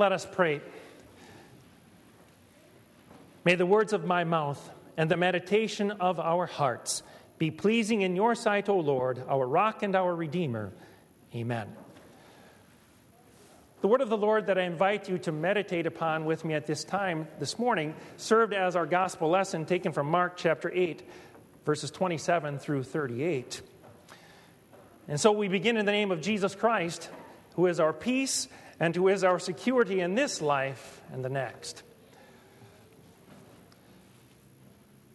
Let us pray. May the words of my mouth and the meditation of our hearts be pleasing in your sight, O Lord, our rock and our redeemer. Amen. The word of the Lord that I invite you to meditate upon with me at this time this morning served as our gospel lesson taken from Mark chapter 8, verses 27 through 38. And so we begin in the name of Jesus Christ, who is our peace and who is our security in this life and the next.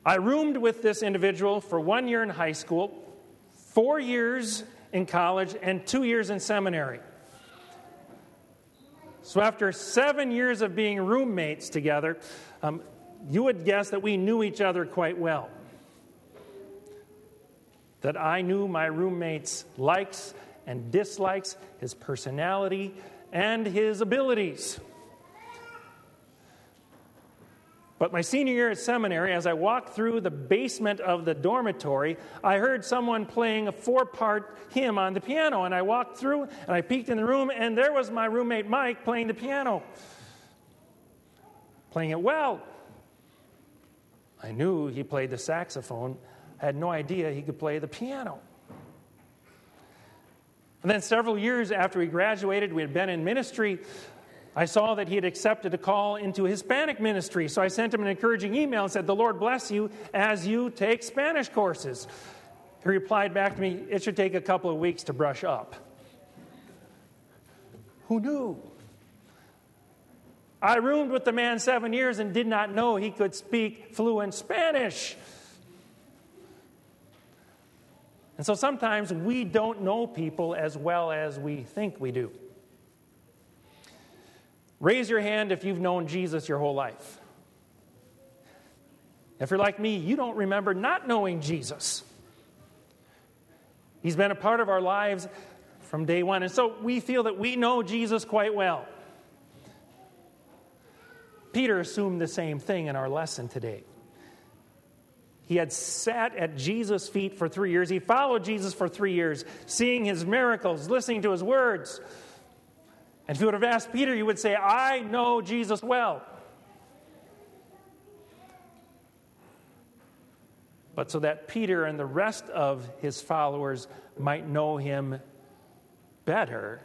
I roomed with this individual for one year in high school, four years in college, and two years in seminary. So, after seven years of being roommates together, um, you would guess that we knew each other quite well. That I knew my roommate's likes and dislikes, his personality, and his abilities. But my senior year at seminary, as I walked through the basement of the dormitory, I heard someone playing a four part hymn on the piano. And I walked through and I peeked in the room, and there was my roommate Mike playing the piano, playing it well. I knew he played the saxophone, I had no idea he could play the piano. And then several years after we graduated, we had been in ministry. I saw that he had accepted a call into Hispanic ministry, so I sent him an encouraging email and said, The Lord bless you as you take Spanish courses. He replied back to me, It should take a couple of weeks to brush up. Who knew? I roomed with the man seven years and did not know he could speak fluent Spanish. And so sometimes we don't know people as well as we think we do. Raise your hand if you've known Jesus your whole life. If you're like me, you don't remember not knowing Jesus. He's been a part of our lives from day one. And so we feel that we know Jesus quite well. Peter assumed the same thing in our lesson today. He had sat at Jesus' feet for three years. He followed Jesus for three years, seeing his miracles, listening to his words. And if you would have asked Peter, you would say, I know Jesus well. But so that Peter and the rest of his followers might know him better,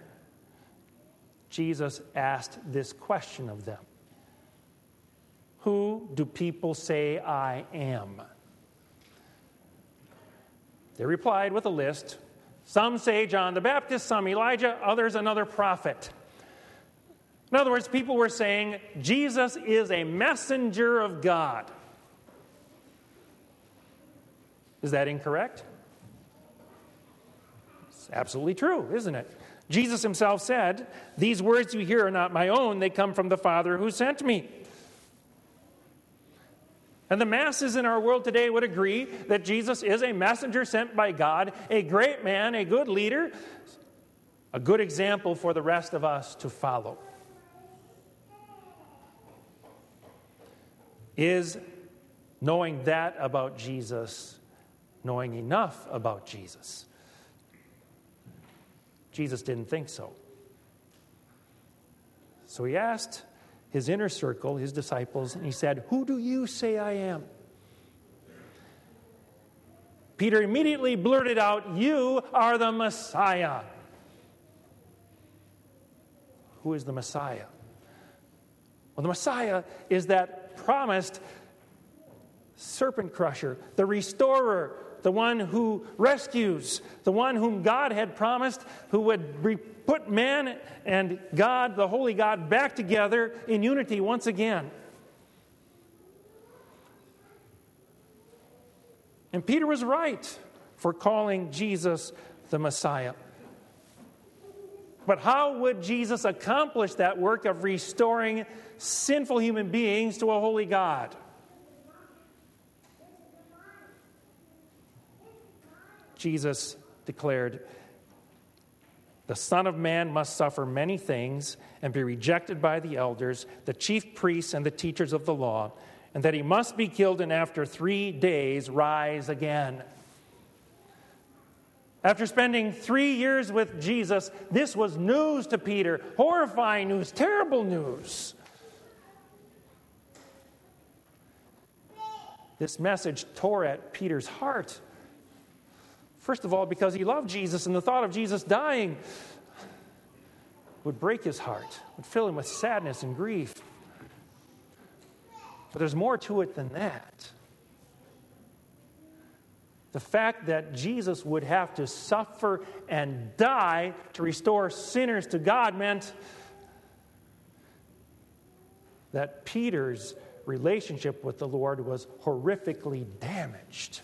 Jesus asked this question of them Who do people say I am? They replied with a list. Some say John the Baptist, some Elijah, others another prophet. In other words, people were saying Jesus is a messenger of God. Is that incorrect? It's absolutely true, isn't it? Jesus himself said, These words you hear are not my own, they come from the Father who sent me. And the masses in our world today would agree that Jesus is a messenger sent by God, a great man, a good leader, a good example for the rest of us to follow. Is knowing that about Jesus, knowing enough about Jesus? Jesus didn't think so. So he asked his inner circle, his disciples, and he said, Who do you say I am? Peter immediately blurted out, You are the Messiah. Who is the Messiah? Well, the Messiah is that promised serpent crusher, the restorer, the one who rescues, the one whom God had promised, who would put man and God, the holy God, back together in unity once again. And Peter was right for calling Jesus the Messiah. But how would Jesus accomplish that work of restoring sinful human beings to a holy God? Jesus declared, The Son of Man must suffer many things and be rejected by the elders, the chief priests, and the teachers of the law, and that he must be killed and after three days rise again. After spending three years with Jesus, this was news to Peter horrifying news, terrible news. This message tore at Peter's heart. First of all, because he loved Jesus, and the thought of Jesus dying would break his heart, would fill him with sadness and grief. But there's more to it than that. The fact that Jesus would have to suffer and die to restore sinners to God meant that Peter's relationship with the Lord was horrifically damaged.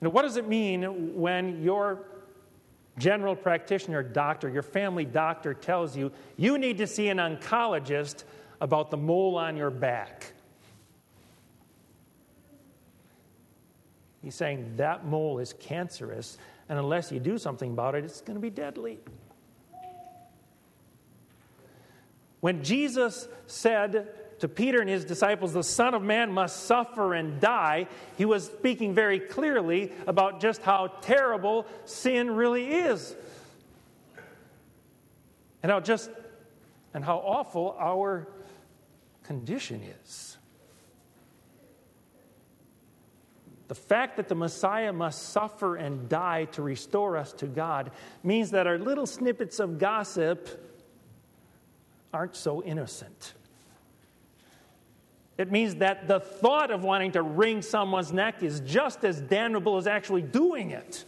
Now, what does it mean when your general practitioner doctor, your family doctor, tells you you need to see an oncologist about the mole on your back? He's saying that mole is cancerous, and unless you do something about it, it's going to be deadly. When Jesus said to Peter and his disciples, the Son of Man must suffer and die, he was speaking very clearly about just how terrible sin really is. And how just and how awful our condition is. The fact that the Messiah must suffer and die to restore us to God means that our little snippets of gossip aren't so innocent. It means that the thought of wanting to wring someone's neck is just as damnable as actually doing it.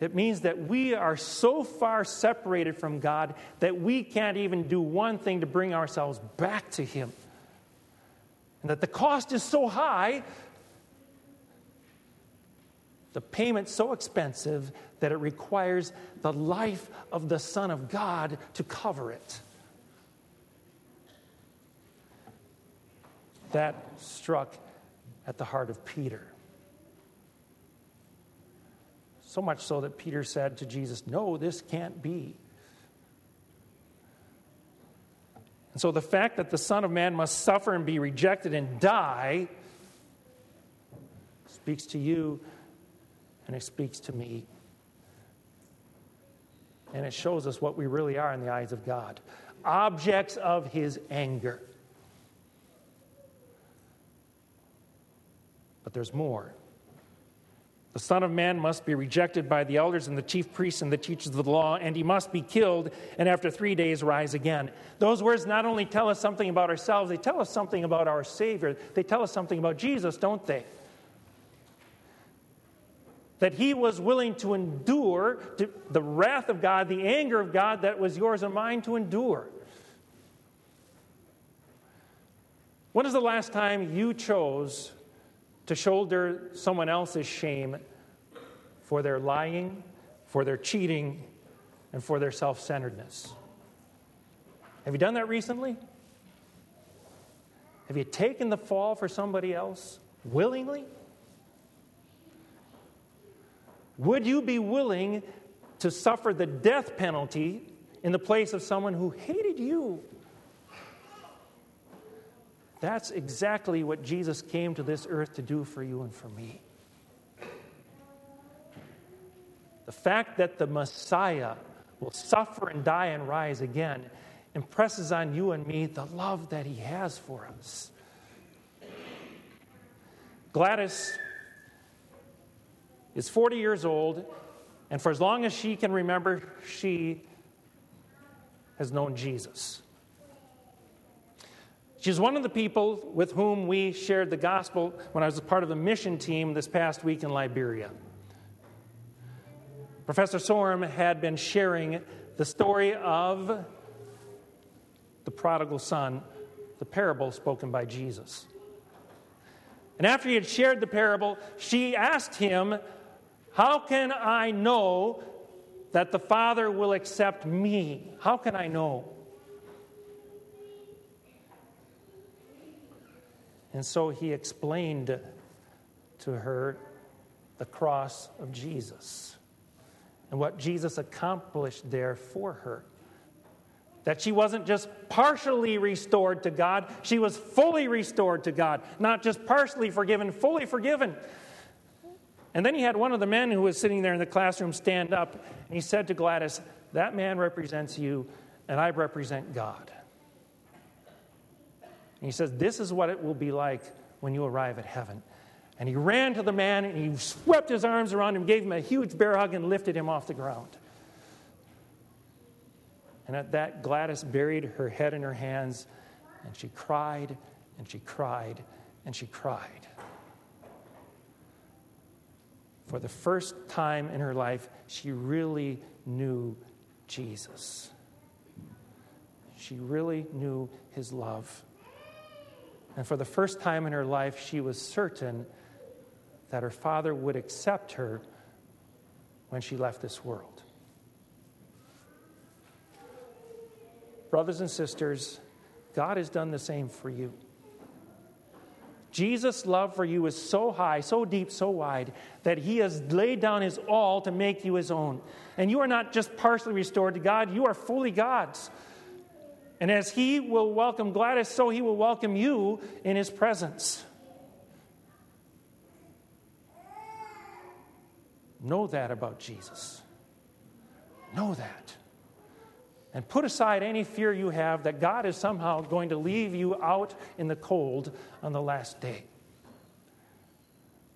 It means that we are so far separated from God that we can't even do one thing to bring ourselves back to Him and that the cost is so high, the payment so expensive that it requires the life of the Son of God to cover it. That struck at the heart of Peter. So much so that Peter said to Jesus, No, this can't be. And so the fact that the Son of Man must suffer and be rejected and die speaks to you and it speaks to me. And it shows us what we really are in the eyes of God objects of his anger. There's more. The Son of Man must be rejected by the elders and the chief priests and the teachers of the law, and he must be killed, and after three days rise again. Those words not only tell us something about ourselves, they tell us something about our Savior. They tell us something about Jesus, don't they? That he was willing to endure the wrath of God, the anger of God that was yours and mine to endure. When is the last time you chose to shoulder someone else's shame for their lying, for their cheating, and for their self centeredness. Have you done that recently? Have you taken the fall for somebody else willingly? Would you be willing to suffer the death penalty in the place of someone who hated you? That's exactly what Jesus came to this earth to do for you and for me. The fact that the Messiah will suffer and die and rise again impresses on you and me the love that he has for us. Gladys is 40 years old, and for as long as she can remember, she has known Jesus. She's one of the people with whom we shared the gospel when I was a part of the mission team this past week in Liberia. Professor Sorum had been sharing the story of the prodigal son, the parable spoken by Jesus. And after he had shared the parable, she asked him, How can I know that the Father will accept me? How can I know? And so he explained to her the cross of Jesus and what Jesus accomplished there for her. That she wasn't just partially restored to God, she was fully restored to God. Not just partially forgiven, fully forgiven. And then he had one of the men who was sitting there in the classroom stand up, and he said to Gladys, That man represents you, and I represent God. And he says, This is what it will be like when you arrive at heaven. And he ran to the man and he swept his arms around him, gave him a huge bear hug, and lifted him off the ground. And at that, Gladys buried her head in her hands and she cried and she cried and she cried. For the first time in her life, she really knew Jesus. She really knew his love. And for the first time in her life, she was certain that her father would accept her when she left this world. Brothers and sisters, God has done the same for you. Jesus' love for you is so high, so deep, so wide that he has laid down his all to make you his own. And you are not just partially restored to God, you are fully God's. And as he will welcome Gladys, so he will welcome you in his presence. Know that about Jesus. Know that. And put aside any fear you have that God is somehow going to leave you out in the cold on the last day.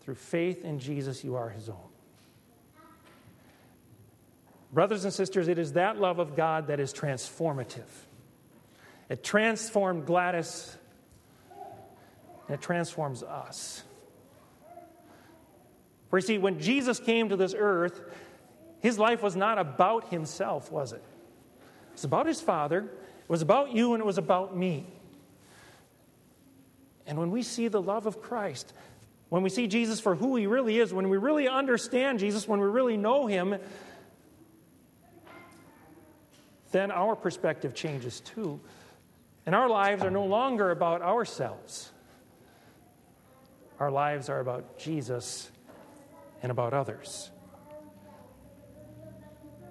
Through faith in Jesus, you are his own. Brothers and sisters, it is that love of God that is transformative. It transformed Gladys, and it transforms us. For you see, when Jesus came to this earth, his life was not about himself, was it? was about his Father, it was about you, and it was about me. And when we see the love of Christ, when we see Jesus for who he really is, when we really understand Jesus, when we really know him, then our perspective changes too. And our lives are no longer about ourselves. Our lives are about Jesus and about others.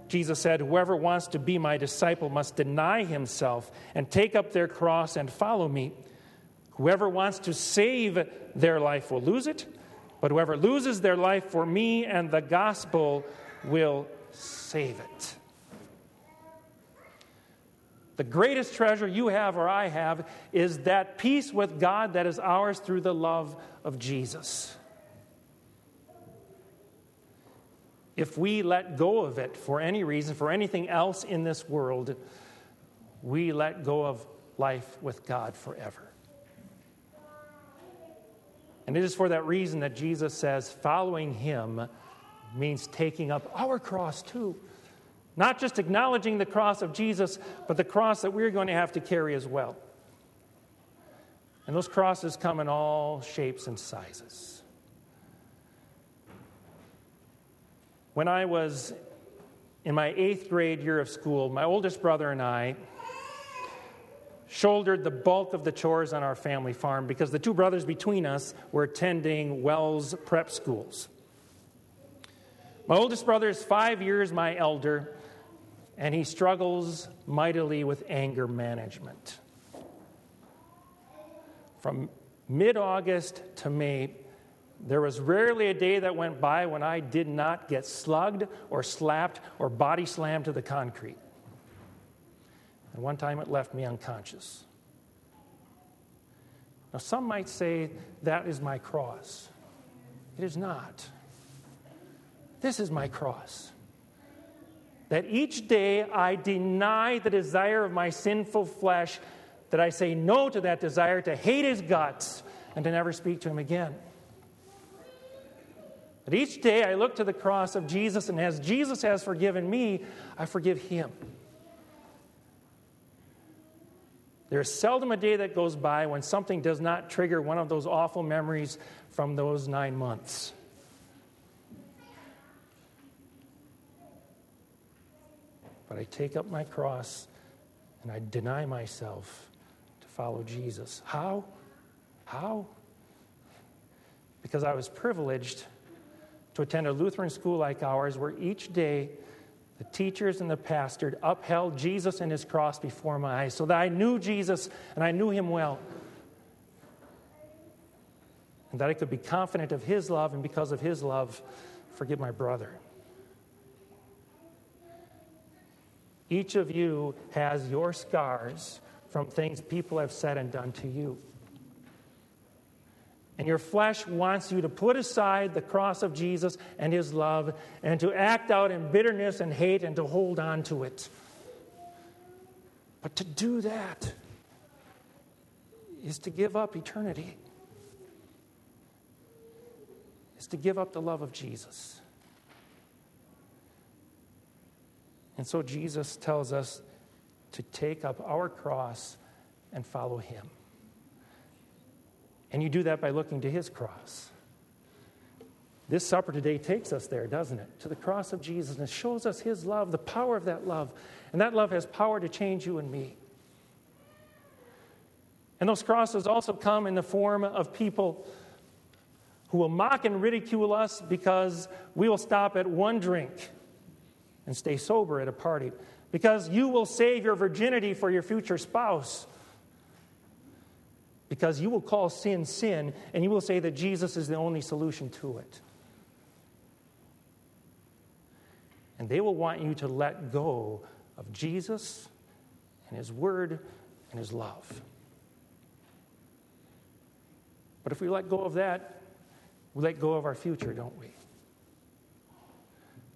Jesus said, Whoever wants to be my disciple must deny himself and take up their cross and follow me. Whoever wants to save their life will lose it, but whoever loses their life for me and the gospel will save it. The greatest treasure you have or I have is that peace with God that is ours through the love of Jesus. if we let go of it for any reason, for anything else in this world, we let go of life with God forever. And it is for that reason that Jesus says following him means taking up our cross too. Not just acknowledging the cross of Jesus, but the cross that we're going to have to carry as well. And those crosses come in all shapes and sizes. When I was in my eighth grade year of school, my oldest brother and I shouldered the bulk of the chores on our family farm because the two brothers between us were attending WELS prep schools. My oldest brother is five years my elder, and he struggles mightily with anger management. From mid August to May, there was rarely a day that went by when I did not get slugged or slapped or body slammed to the concrete. And one time it left me unconscious. Now, some might say that is my cross. It is not. This is my cross. That each day I deny the desire of my sinful flesh, that I say no to that desire to hate his guts and to never speak to him again. But each day I look to the cross of Jesus, and as Jesus has forgiven me, I forgive him. There's seldom a day that goes by when something does not trigger one of those awful memories from those nine months. But I take up my cross and I deny myself to follow Jesus. How? How? Because I was privileged to attend a Lutheran school like ours, where each day the teachers and the pastor upheld Jesus and his cross before my eyes so that I knew Jesus and I knew him well. And that I could be confident of his love and because of his love, forgive my brother. Each of you has your scars from things people have said and done to you. And your flesh wants you to put aside the cross of Jesus and his love and to act out in bitterness and hate and to hold on to it. But to do that is to give up eternity, is to give up the love of Jesus. And so Jesus tells us to take up our cross and follow him. And you do that by looking to his cross. This supper today takes us there, doesn't it? To the cross of Jesus, and it shows us his love, the power of that love. And that love has power to change you and me. And those crosses also come in the form of people who will mock and ridicule us because we will stop at one drink and stay sober at a party. Because you will save your virginity for your future spouse because you will call sin sin and you will say that Jesus is the only solution to it. And they will want you to let go of Jesus and His Word and His love. But if we let go of that, we let go of our future, don't we?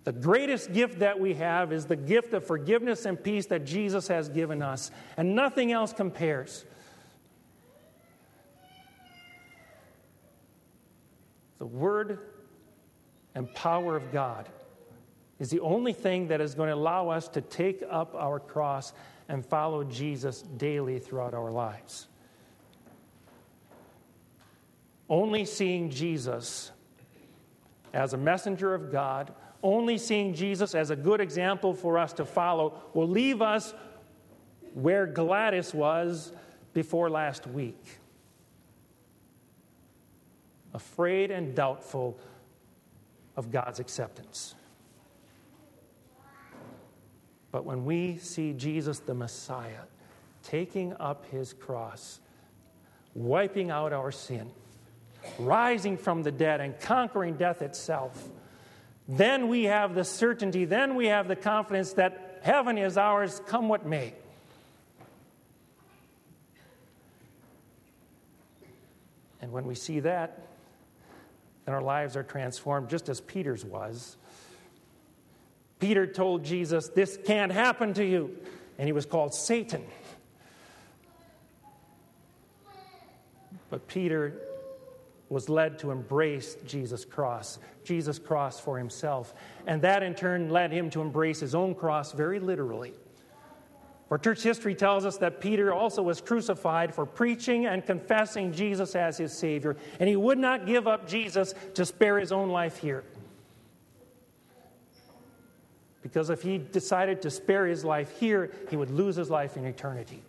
The greatest gift that we have is the gift of forgiveness and peace that Jesus has given us, and nothing else compares. The Word and power of God is the only thing that is going to allow us to take up our cross and follow Jesus daily throughout our lives. Only seeing Jesus as a messenger of God, only seeing Jesus as a good example for us to follow, will leave us where Gladys was before last week afraid and doubtful of God's acceptance. But when we see Jesus the Messiah taking up his cross, wiping out our sin, rising from the dead, and conquering death itself, then we have the certainty, then we have the confidence that heaven is ours, come what may. And when we see that, then our lives are transformed just as Peter's was. Peter told Jesus, This can't happen to you. And he was called Satan. But Peter was led to embrace Jesus' cross, Jesus' cross for himself. And that in turn led him to embrace his own cross very literally. For church history tells us that Peter also was crucified for preaching and confessing Jesus as his Savior, and he would not give up Jesus to spare his own life here. Because if he decided to spare his life here, he would lose his life in eternity.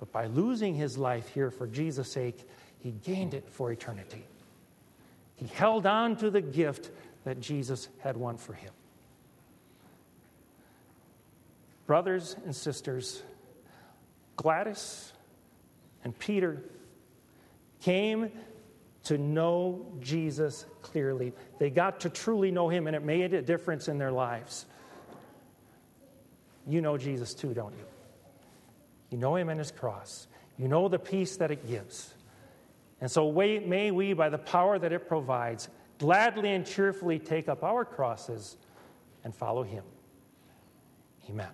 But by losing his life here for Jesus' sake, he gained it for eternity. He held on to the gift that Jesus had won for him. brothers and sisters, Gladys and Peter came to know Jesus clearly. They got to truly know him, and it made a difference in their lives. You know Jesus too, don't you? You know him and his cross. You know the peace that it gives. And so may we, by the power that it provides, gladly and cheerfully take up our crosses and follow him. Amen.